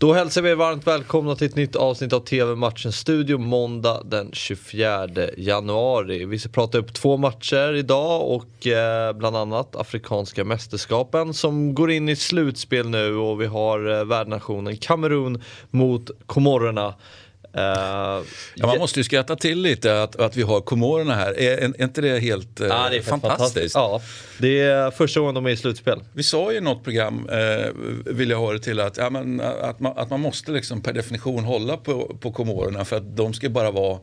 Då hälsar vi er varmt välkomna till ett nytt avsnitt av TV-matchen Studio måndag den 24 januari. Vi ska prata upp två matcher idag och eh, bland annat Afrikanska mästerskapen som går in i slutspel nu och vi har eh, värdnationen Kamerun mot Komorerna. Uh, ja, man måste ju skratta till lite att, att vi har Komorerna här. Är, är inte det helt uh, ja, det är fantastiskt? fantastiskt? Ja, det är första gången de är i slutspel. Vi sa i något program, uh, vill jag ha det till, att, ja, men, att, man, att man måste liksom per definition hålla på, på Komorerna för att de ska bara vara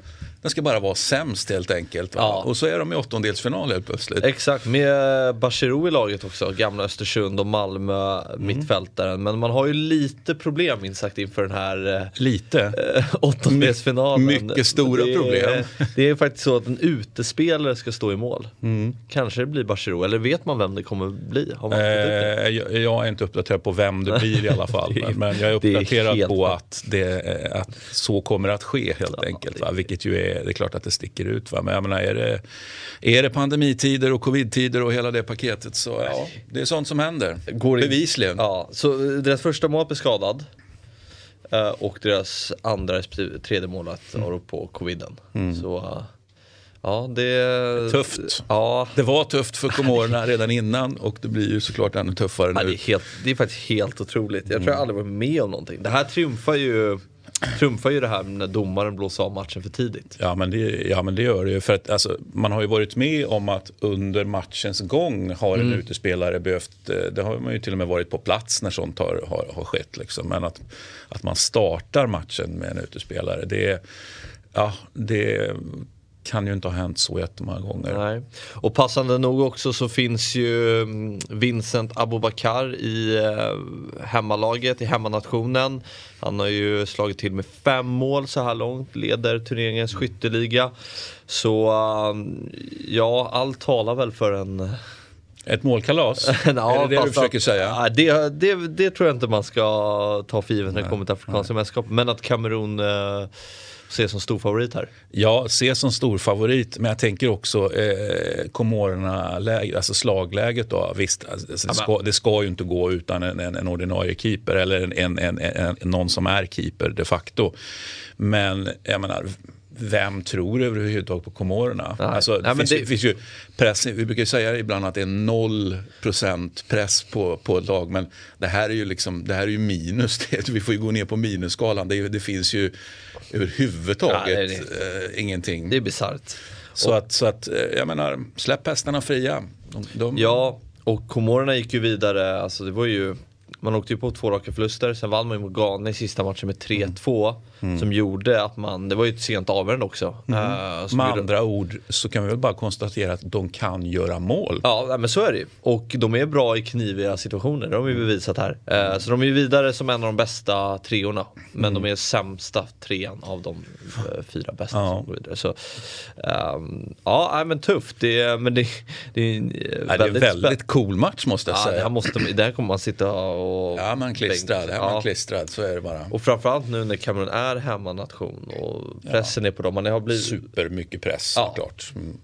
den ska bara vara sämst helt enkelt. Ja. Och så är de i åttondelsfinal helt plötsligt. Exakt, med Bachirou i laget också, gamla Östersund och Malmö mm. mittfältaren. Men man har ju lite problem minst sagt inför den här eh, lite. Äh, åttondelsfinalen. My mycket stora det problem. Är, det är faktiskt så att en utespelare ska stå i mål. Mm. Kanske det blir Bachirou, eller vet man vem det kommer bli? Eh, jag, jag, är inte uppdaterad på vem det blir i alla fall. men, men jag är uppdaterad är på att, det, att så kommer att ske helt ja, enkelt. Va? Vilket ju är det är klart att det sticker ut. Va? Men jag menar, är, det, är det pandemitider och covidtider och hela det paketet så ja, det är sånt som händer. Går Bevisligen. Ja, så deras första mål blev skadad. Eh, och deras andra tredje mål mm. på coviden. Mm. Så, ja, det... Tufft. Ja. Det var tufft för Comorerna redan innan och det blir ju såklart ännu tuffare nu. Ja, det, är helt, det är faktiskt helt otroligt. Jag tror jag aldrig varit med om någonting. Det här triumfar ju trumfar ju det här när domaren blåser av matchen för tidigt. Ja men det, ja, men det gör det ju. För att, alltså, man har ju varit med om att under matchens gång har en mm. utespelare behövt, eh, det har man ju till och med varit på plats när sånt har, har, har skett. Liksom. Men att, att man startar matchen med en utespelare, det, ja, det kan ju inte ha hänt så jättemånga gånger. Nej. Och passande nog också så finns ju mm, Vincent Abubakar i eh, hemmalaget, i hemmanationen. Han har ju slagit till med fem mål så här långt, leder turneringens skytteliga. Så um, ja, allt talar väl för en ett målkalas? ja, är det det du försöker att, säga? Det, det, det, tror jag inte man ska ta för givet när det kommer till Afrikanska mästerskap. Men att Kamerun eh, ses som stor favorit här? Ja, ses som stor favorit. Men jag tänker också eh, Komorerna, alltså slagläget då. Visst, alltså, det, ska, det ska ju inte gå utan en, en, en ordinarie keeper eller en, en, en, någon som är keeper de facto. Men jag menar, vem tror överhuvudtaget på Komorerna? Alltså, Nej, finns, det... finns ju press, vi brukar säga ibland att det är noll procent press på, på ett lag. Men det här är ju, liksom, det här är ju minus. vi får ju gå ner på minusskalan. Det, det finns ju överhuvudtaget ja, det, äh, ingenting. Det är bisarrt. Så, att, så att, eh, jag menar, släpp hästarna fria. De, de... Ja, och Komorerna gick ju vidare. Alltså det var ju man åkte ju på två raka förluster, sen vann man ju mot Ghana i sista matchen med 3-2. Mm. Som gjorde att man, det var ju ett sent avgörande också. Mm. Uh, med andra ord så kan vi väl bara konstatera att de kan göra mål. Ja men så är det ju. Och de är bra i kniviga situationer, det har vi bevisat här. Uh, så de är ju vidare som en av de bästa treorna. Men mm. de är sämsta trean av de uh, fyra bästa ja. som går vidare. Så, um, ja men tufft. Det, men det, det är en ja, väldigt, det är väldigt cool match måste jag ja, säga. Det här, måste, det här kommer man sitta och... Ja man klistrad, ja. man klistrad, så är det bara. Och framförallt nu när Cameron är hemmanation och pressen ja. är på dem. Man har blivit... Super mycket press ja. såklart. Mm.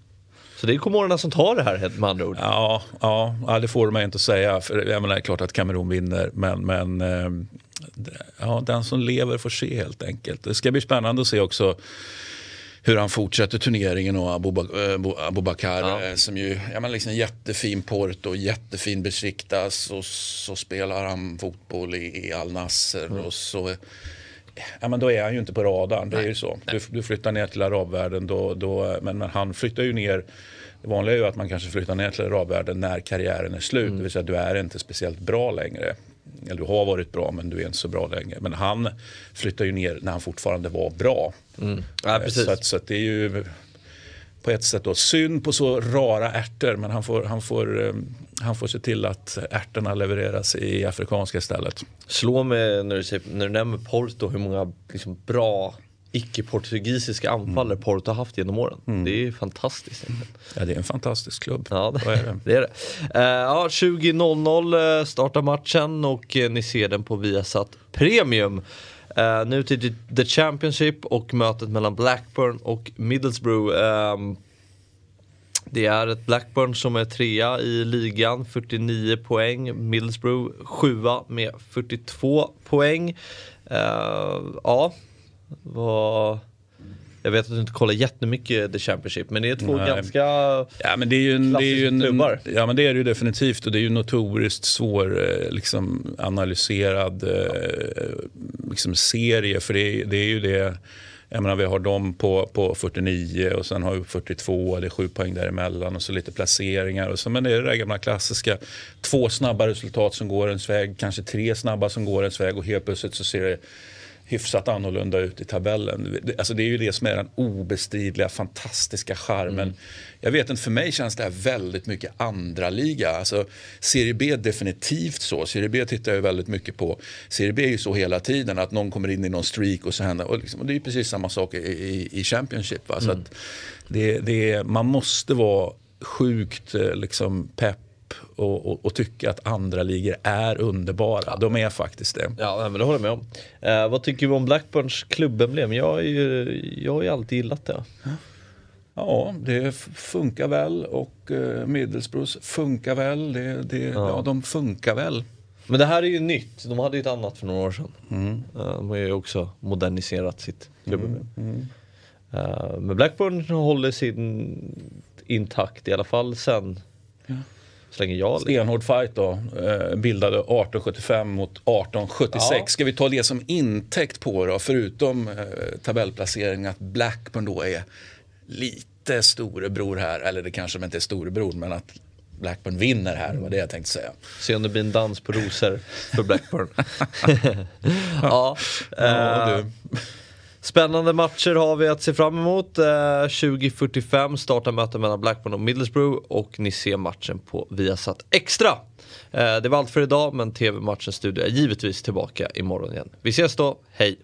Så det är komorerna som tar det här med andra ord? Ja, ja, ja det får man inte säga. För jag menar, det är klart att Kamerun vinner men, men eh, ja, den som lever får se helt enkelt. Det ska bli spännande att se också hur han fortsätter turneringen och Abubakar ja. Eh, som ju, ja men liksom jättefin port och jättefin besiktas och så spelar han fotboll i, i Al Nasser mm. och så Ja, men då är han ju inte på radarn. Det är ju så. Du, du, flyttar ner till arabvärlden. Då, då, men, men, han flyttar ju ner. Det vanliga är ju att man kanske flyttar ner till arabvärlden när karriären är slut. Mm. Det vill säga du är inte speciellt bra längre. Eller du har varit bra men du är inte så bra längre. Men han flyttar ju ner när han fortfarande var bra. Mm. Ja, så, att, så att det är ju på ett sätt då synd på så rara ärtor men han får, han får, eh, han får se till att ärtorna levereras i afrikanska istället. Slå mig när du, säger, när du nämner Porto hur många liksom, bra icke-portugisiska anfallare mm. Porto har haft genom åren. Mm. Det är fantastiskt. Ja, det är en fantastisk klubb. Ja, det, är det. det, är det. Uh, ja, 20.00 eh, startar matchen och ni ser den på Viasat Premium. Uh, nu till The Championship och mötet mellan Blackburn och Middlesbrough. Um, det är ett Blackburn som är trea i ligan, 49 poäng. Middlesbrough sjua med 42 poäng. Uh, ja, vad... Jag vet att du inte kollar jättemycket The Championship men det är två Nej. ganska ja, men det är ju en, det är ju en, klubbar. Ja men det är det ju definitivt och det är ju notoriskt svår eh, liksom, analyserad eh, liksom, serie för det, det är ju det jag menar, vi har dem på, på 49 och sen har vi 42, det är sju poäng däremellan och så lite placeringar. Och så, men det är det där gamla klassiska, två snabba resultat som går ens väg, kanske tre snabba som går ens väg och helt plötsligt så ser det hyfsat annorlunda ut i tabellen. Alltså det är ju det som är den obestridliga, fantastiska charmen. Mm. Jag vet inte, för mig känns det här väldigt mycket andra liga. Alltså, Serie B definitivt så. Serie B tittar jag väldigt mycket på. Serie B är ju så hela tiden att någon kommer in i någon streak och så händer och, liksom, och det är precis samma sak i, i, i Championship. Va? Så mm. det, det, man måste vara sjukt eh, liksom, pepp och, och, och, tycka att andra ligor är underbara. De är faktiskt det. Ja, men det håller jag med om. Eh, vad tycker vi om Blackburns klubbemblem? Jag, är ju, jag har ju alltid gillat det. Ja, det funkar väl och eh, Middlesbroughs funkar väl. Det, det, ja. ja. de funkar väl. Men det här är ju nytt. De hade ju ett annat för några år sedan. Mm. Uh, de har ju också moderniserat sitt klubbemblem. Mm. Mm. Uh, men Blackburn håller sin intakt i alla fall sen ja. Så länge jag Stenhård fight då. Eh, bildade 1875 mot 1876. Ja. Ska vi ta det som intäkt på då, förutom eh, tabellplaceringen, att Blackburn då är lite storebror här. Eller det kanske inte är storebror, men att Blackburn vinner här, var det jag tänkte säga. Se om det blir en dans på rosor för Blackburn. ja, ja eh, Spännande matcher har vi att se fram emot. Eh, 20.45 startar mötet mellan Blackburn och Middlesbrough och ni ser matchen på Viasat Extra. Eh, det var allt för idag men TV-matchens studio är givetvis tillbaka imorgon igen. Vi ses då, hej!